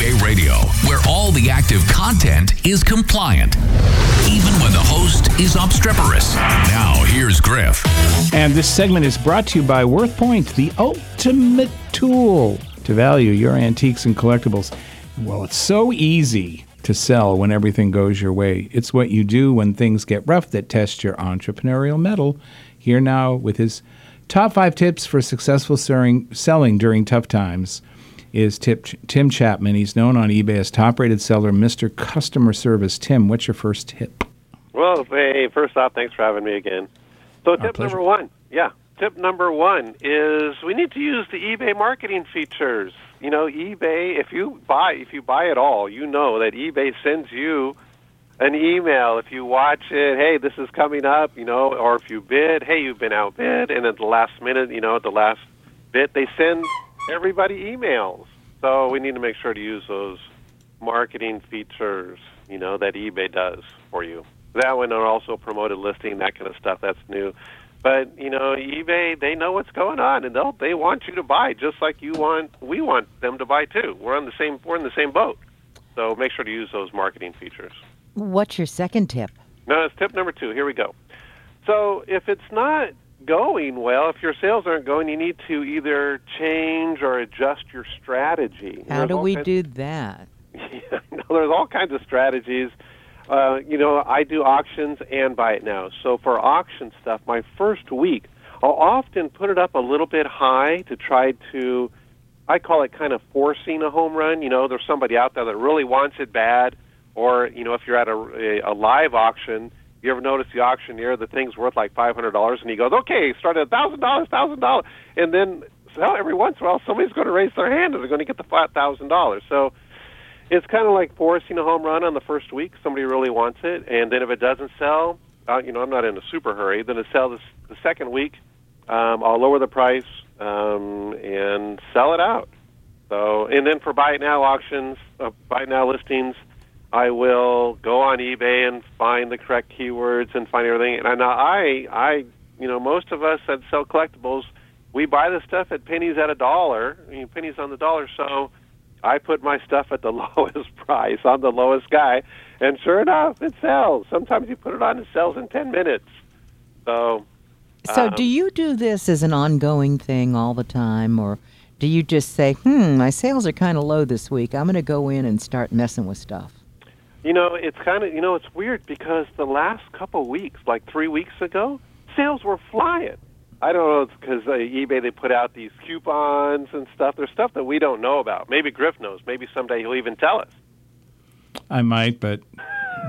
eBay Radio, where all the active content is compliant, even when the host is obstreperous. Now, here's Griff. And this segment is brought to you by WorthPoint, the ultimate tool to value your antiques and collectibles. Well, it's so easy to sell when everything goes your way. It's what you do when things get rough that tests your entrepreneurial mettle. Here now with his top five tips for successful selling during tough times is Tip, Tim Chapman. He's known on eBay as top-rated seller, Mr. Customer Service. Tim, what's your first tip? Well, hey, first off, thanks for having me again. So, tip pleasure. number one, yeah, tip number one is we need to use the eBay marketing features. You know, eBay. If you buy, if you buy it all, you know that eBay sends you an email if you watch it. Hey, this is coming up. You know, or if you bid, hey, you've been outbid, and at the last minute, you know, at the last bit, they send everybody emails. So we need to make sure to use those marketing features. You know that eBay does for you. That one are also promoted listing, that kind of stuff. That's new. But you know, eBay they know what's going on, and they'll they want you to buy just like you want. We want them to buy too. We're on the same we're in the same boat. So make sure to use those marketing features. What's your second tip? No, it's tip number two. Here we go. So if it's not going well, if your sales aren't going, you need to either change or adjust your strategy. How do we do that? no, there's all kinds of strategies. Uh, you know, I do auctions and buy it now. So for auction stuff, my first week, I'll often put it up a little bit high to try to, I call it kind of forcing a home run. You know, there's somebody out there that really wants it bad, or you know, if you're at a, a, a live auction, you ever notice the auctioneer, the thing's worth like five hundred dollars, and he goes, "Okay, start at thousand dollars, thousand dollars," and then so every once in a while, somebody's going to raise their hand and they're going to get the five thousand dollars. So it's kind of like forcing a home run on the first week. Somebody really wants it, and then if it doesn't sell, uh, you know, I'm not in a super hurry. Then it sells the second week. Um, I'll lower the price um, and sell it out. So, and then for buy it now auctions, uh, buy it now listings, I will go on eBay and find the correct keywords and find everything. And I, I, I, you know, most of us that sell collectibles, we buy the stuff at pennies at a dollar, I mean, pennies on the dollar. So I put my stuff at the lowest price. I'm the lowest guy, and sure enough, it sells. Sometimes you put it on, it sells in ten minutes. So So, Um, do you do this as an ongoing thing all the time, or do you just say, "Hmm, my sales are kind of low this week. I'm going to go in and start messing with stuff"? You know, it's kind of you know it's weird because the last couple weeks, like three weeks ago, sales were flying. I don't know, it's because uh, eBay they put out these coupons and stuff. There's stuff that we don't know about. Maybe Griff knows. Maybe someday he'll even tell us. I might, but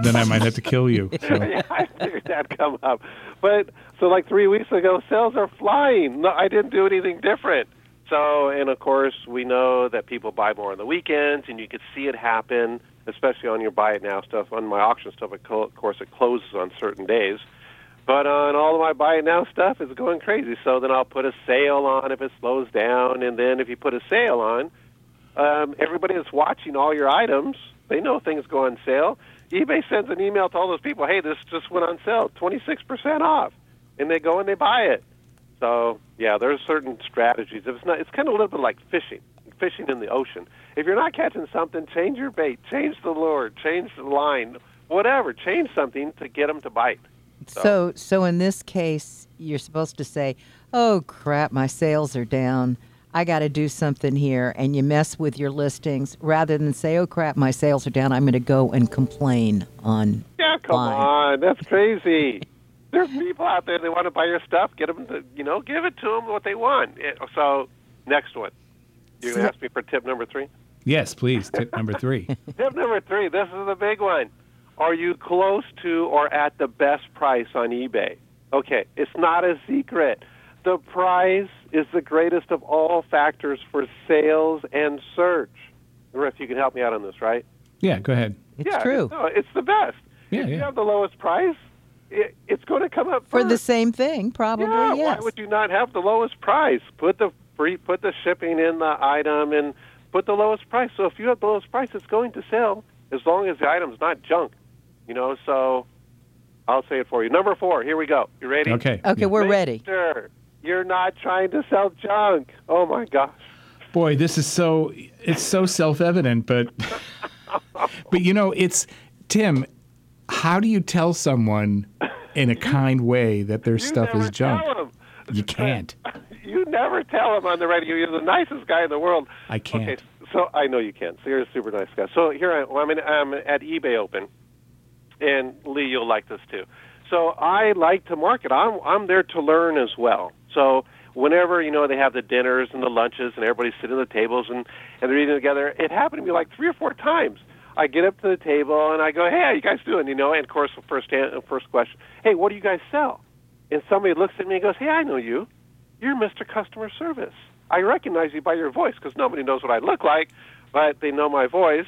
then I might have to kill you. So. yeah, I figured that'd come up. But so like three weeks ago, sales are flying. No, I didn't do anything different. So, and of course, we know that people buy more on the weekends, and you could see it happen, especially on your buy it now stuff. On my auction stuff, of co- of course, it closes on certain days. But on all of my buy it now stuff, it's going crazy. So then I'll put a sale on if it slows down, and then if you put a sale on, um, everybody that's watching all your items, they know things go on sale. eBay sends an email to all those people, hey, this just went on sale, 26% off. And they go and they buy it. So, yeah, there's certain strategies. If it's not, it's kind of a little bit like fishing, fishing in the ocean. If you're not catching something, change your bait, change the lure, change the line, whatever. Change something to get them to bite. So, so so in this case, you're supposed to say, "Oh crap, my sales are down. I got to do something here," and you mess with your listings rather than say, "Oh crap, my sales are down. I'm going to go and complain on." Yeah, come Fine. on, that's crazy. There's people out there they want to buy your stuff. Get them to, you know, give it to them what they want. Eh, So, next one. You're ask me for tip number three. Yes, please. Tip number three. Tip number three. This is the big one. Are you close to or at the best price on eBay? Okay, it's not a secret. The price is the greatest of all factors for sales and search. Griff, you can help me out on this, right? Yeah, go ahead. It's yeah, true No, it's the best. Yeah, if you have the lowest price, it, it's going to come up for the same thing, probably. Yeah, yes. why would you not have the lowest price? Put the free, put the shipping in the item, and put the lowest price. So if you have the lowest price, it's going to sell as long as the item's not junk. You know, so I'll say it for you. Number four. Here we go. You ready? Okay. Okay, we're Make ready. Sure, you're not trying to sell junk. Oh my gosh. Boy, this is so it's so self-evident, but but you know, it's Tim, how do you tell someone in a kind way that their You stuff never is junk? Tell 'em. You can't. You never tell him on the radio. You're the nicest guy in the world. I can't. Okay, so I know you can't. So you're a super nice guy. So here I, well, I'm, in, I'm at eBay Open, and Lee, you'll like this too. So I like to market. I'm I'm there to learn as well. So whenever you know they have the dinners and the lunches and everybody's sitting at the tables and and they're eating together, it happened to me like three or four times. I get up to the table and I go, "Hey, how you guys doing?" You know, and of course, the first an- first question, "Hey, what do you guys sell?" And somebody looks at me and goes, "Hey, I know you. You're Mr. Customer Service. I recognize you by your voice because nobody knows what I look like, but they know my voice."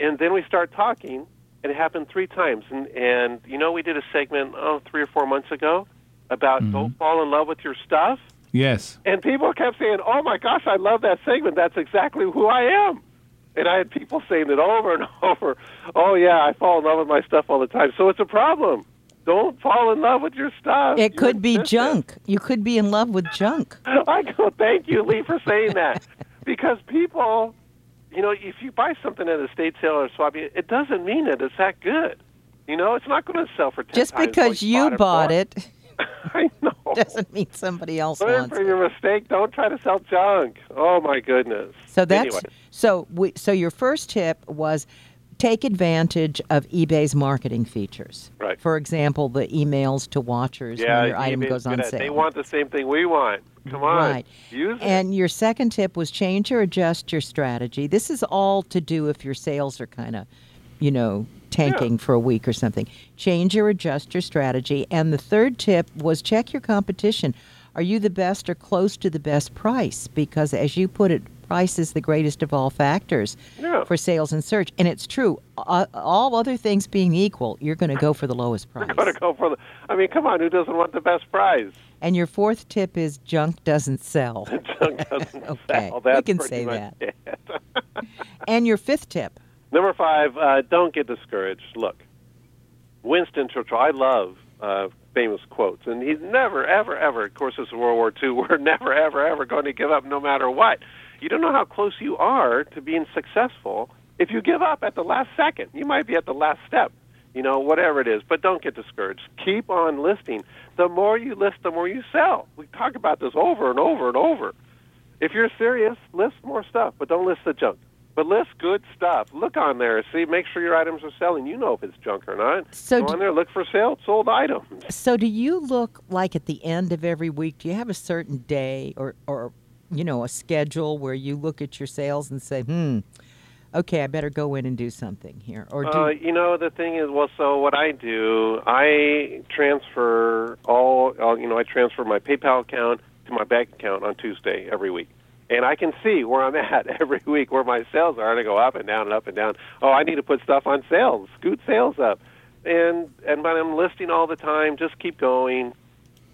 And then we start talking, and it happened three times. And and you know, we did a segment oh three or four months ago about mm-hmm. don't fall in love with your stuff. Yes. And people kept saying, "Oh my gosh, I love that segment. That's exactly who I am." And I had people saying it over and over. Oh yeah, I fall in love with my stuff all the time. So it's a problem. Don't fall in love with your stuff. It could be junk. You could be in love with junk. I go, thank you, Lee, for saying that. because people, you know, if you buy something at a state sale or swap, it doesn't mean that it's that good. You know, it's not going to sell for 10 Just because you bought bought it I know. doesn't mean somebody else Learn wants from it. your mistake. Don't try to sell junk. Oh my goodness. So that's Anyway. so. We, so your first tip was take advantage of eBay's marketing features. Right. For example, the emails to watchers Yeah, when your item goes on sale. They want the same thing we want. Come on, Right. use it. And your second tip was change or adjust your strategy. This is all to do if your sales are kind of, you know, tanking for a week or something. Change or adjust your strategy. And the third tip was check your competition. Are you the best or close to the best price? Because as you put it, price is the greatest of all factors Yeah. for sales and search. And it's true. Uh, all other things being equal, you're going to go for the lowest price. Got to go for the. I mean, come on, who doesn't want the best price? And your fourth tip is junk doesn't sell. Junk doesn't Okay, sell. we can say that. and your fifth tip. Number five, uh, don't get discouraged. Look, Winston Churchill, I love uh, famous quotes, and he's never, ever, ever, of course, this is World War II, we're never, ever, ever going to give up no matter what. You don't know how close you are to being successful if you give up at the last second. You might be at the last step, you know, whatever it is, but don't get discouraged. Keep on listing. The more you list, the more you sell. We talk about this over and over and over. If you're serious, list more stuff, but don't list the junk. But list good stuff. Look on there. See, make sure your items are selling. You know if it's junk or not. So Go on there, look for sale, sold items. So, do you look like at the end of every week? Do you have a certain day or, or you know, a schedule where you look at your sales and say, "Hmm, okay, I better go in and do something here," or do Uh, you know, the thing is, well, so what I do, I transfer all, all, you know, I transfer my PayPal account to my bank account on Tuesday every week. And I can see where I'm at every week, where my sales are, and I go up and down and up and down. Oh, I need to put stuff on sales, scoot sales up. And and but I'm listing all the time. Just keep going.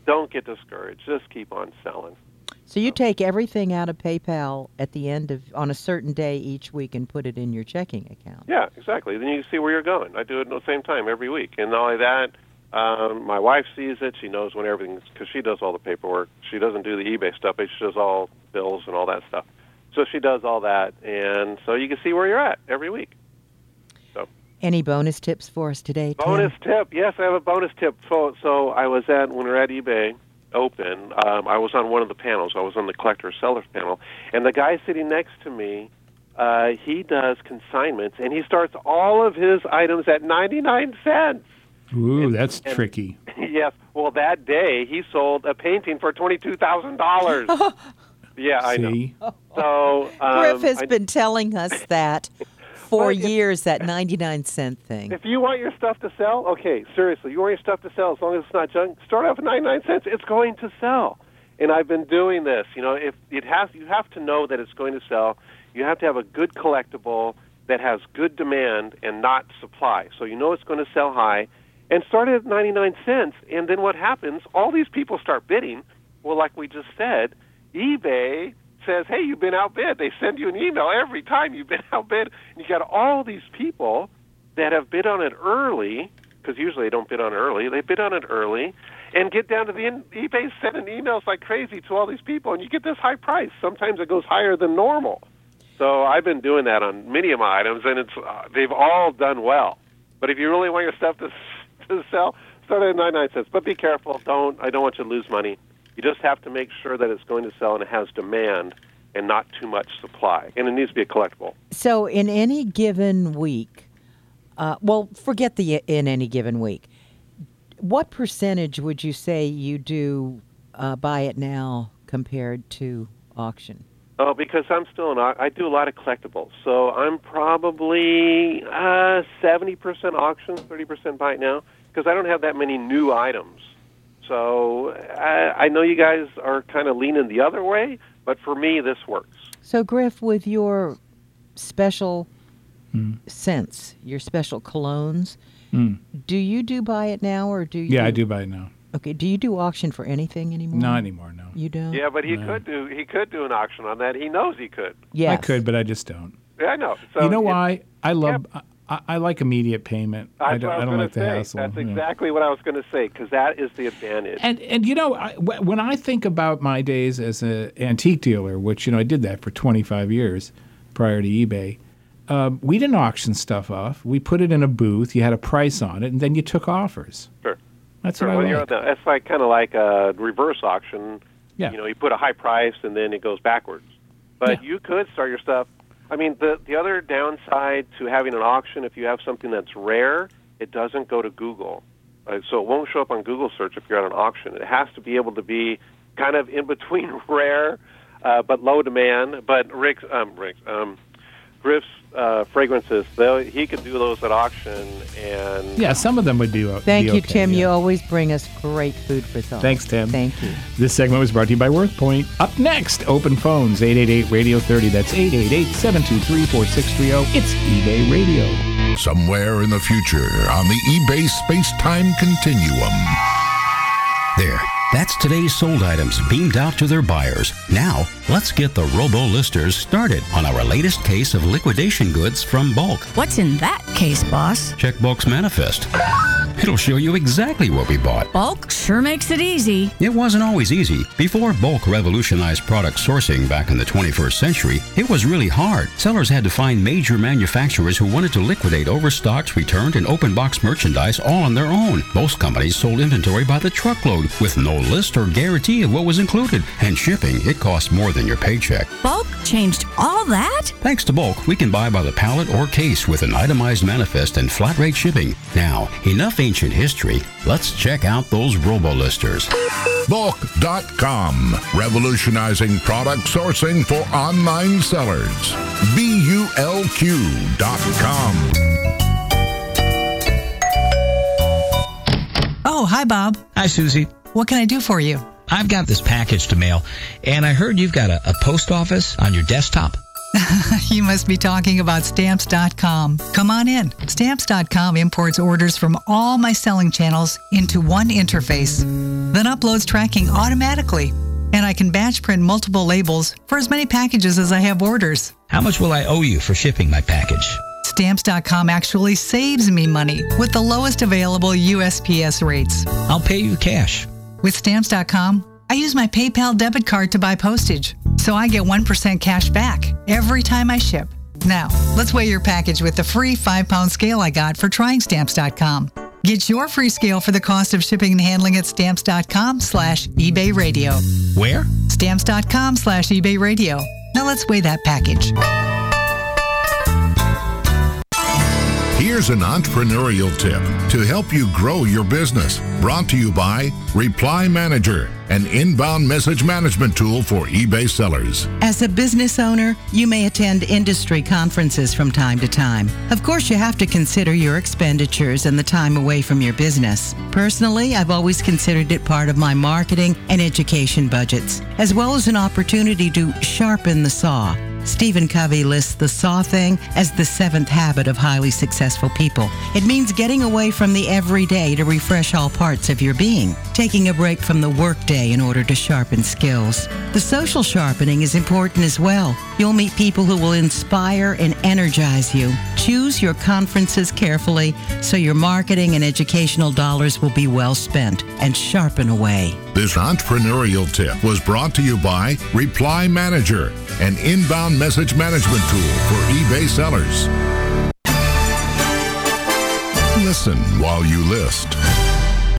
Don't get discouraged. Just keep on selling. So you take everything out of PayPal at the end of on a certain day each week and put it in your checking account. Yeah, exactly. Then you can see where you're going. I do it at the same time every week. And not only that, um, my wife sees it. She knows when everything's because she does all the paperwork. She doesn't do the eBay stuff, but she does all bills and all that stuff. So she does all that, and so you can see where you're at every week. So. Any bonus tips for us today? Tim? Bonus tip. Yes, I have a bonus tip. So, so I was at when we were at eBay Open. Um, I was on one of the panels. I was on the collector sellers panel, and the guy sitting next to me, uh, he does consignments, and he starts all of his items at ninety nine cents. Ooh, that's and- tricky. yes. Well, that day he sold a painting for twenty two thousand dollars. yeah, I know. See? So um, Griff has I- been telling us that for if- years. That ninety-nine cent thing. If you want your stuff to sell, okay, seriously, you want your stuff to sell as long as it's not junk. Start off at ninety nine cents. It's going to sell. And I've been doing this. You know, if it has, you have to know that it's going to sell. You have to have a good collectible that has good demand and not supply. So you know it's going to sell high. And start at ninety nine cents. And then what happens? All these people start bidding. Well, like we just said, eBay says, "Hey, you've been outbid." They send you an email every time you've been outbid. And you got all these people that have bid on it early because usually they don't bid on it early. They bid on it early, and get down to the in- eBay sending emails like crazy to all these people, and you get this high price. Sometimes it goes higher than normal. So I've been doing that on many of my items, and it's uh, they've all done well. But if you really want your stuff to to sell, start at 99 cents. But be careful. Don't I don't want you to lose money. You just have to make sure that it's going to sell and it has demand and not too much supply. And it needs to be a collectible. So, in any given week, uh, well, forget the in any given week. What percentage would you say you do uh, buy it now compared to auction? Oh, because I'm still an au- I do a lot of collectibles, so I'm probably uh, seventy percent auction, thirty percent buy it now, because I don't have that many new items. So I, I know you guys are kind of leaning the other way, but for me, this works. So, Griff, with your special hmm. scents, your special colognes, hmm. do you do buy it now or do you? Yeah, I do buy it now. Okay, do you do auction for anything anymore? Not anymore, no. You don't? Yeah, but he could do he could do an auction on that. He knows he could. Yeah. I could, but I just don't. Yeah, I know. So you know it- why? I love. I, I like immediate payment. I don't. I, I don't like the hassle. That's yeah. exactly what I was going to say because that is the advantage. And and you know I, when I think about my days as an antique dealer, which you know I did that for 25 years prior to eBay, um, we didn't auction stuff off. We put it in a booth. You had a price on it, and then you took offers. Sure. That's Sure. what Well, I like. that's like kind of like a reverse auction. Yeah. You know, you put a high price and then it goes backwards. But Yeah. you could start your stuff. I mean, the the other downside to having an auction, if you have something that's rare, it doesn't go to Google, uh, so it won't show up on Google search if you're at an auction. It has to be able to be kind of in between rare, uh, but low demand. But Rick's, um, Rick's, um, Griff's uh, fragrances, they'll- he could do those at auction, and Yeah, some of them would be. o- Thank be you, okay, Tim. yeah. You always bring us great food for thought. Thanks, Tim. Thank you. This segment was brought to you by WorthPoint. Up next, open phones 888 Radio 30. That's 888 723 4630. It's eBay Radio. Somewhere in the future on the eBay space time continuum. There. That's today's sold items beamed out to their buyers. Now, let's get the robo listers started on our latest case of liquidation goods from Bulq. What's in that case, boss? Check Bulq's manifest. It'll show you exactly what we bought. Bulq sure makes it easy. It wasn't always easy. Before Bulq revolutionized product sourcing back in the 21st century, it was really hard. Sellers had to find major manufacturers who wanted to liquidate overstocked, returned, and open box merchandise all on their own. Most companies sold inventory by the truckload with no list or guarantee of what was included. And shipping, it cost more than your paycheck. Bulq changed all that? Thanks to Bulq, we can buy by the pallet or case with an itemized manifest and flat rate shipping. Now, enough ancient history. Let's check out those robo-listers. Bulq.com, revolutionizing product sourcing for online sellers. B-U-L-Q.com. Oh, hi, Bob. Hi, Susie. What can I do for you? I've got this package to mail, and I heard you've got a, a post office on your desktop. You must be talking about stamps.com. Come on in. Stamps.com imports orders from all my selling channels into one interface, then uploads tracking automatically. And I can batch print multiple labels for as many packages as I have orders. How much will I owe you for shipping my package? Stamps.com actually saves me money with the lowest available USPS rates. I'll pay you cash. With Stamps.com, I use my PayPal debit card to buy postage, so I get 1% cash back every time I ship. Now, let's weigh your package with the free 5 pound scale I got for trying Stamps.com. Get your free scale for the cost of shipping and handling at Stamps.com slash eBay Radio. Where? Stamps.com slash eBay Radio. Now let's weigh that package. Here's an entrepreneurial tip to help you grow your business. Brought to you by Reply Manager, an inbound message management tool for eBay sellers. As a business owner, you may attend industry conferences from time to time. Of course, you have to consider your expenditures and the time away from your business. Personally, I've always considered it part of my marketing and education budgets, as well as an opportunity to sharpen the saw. Stephen Covey lists the saw thing as the seventh habit of highly successful people. It means getting away from the everyday to refresh all parts of your being, taking a break from the workday in order to sharpen skills. The social sharpening is important as well. You'll meet people who will inspire and energize you. Choose your conferences carefully so your marketing and educational dollars will be well spent and sharpen away. This entrepreneurial tip was brought to you by Reply Manager, an inbound message management tool for eBay sellers. Listen while you list.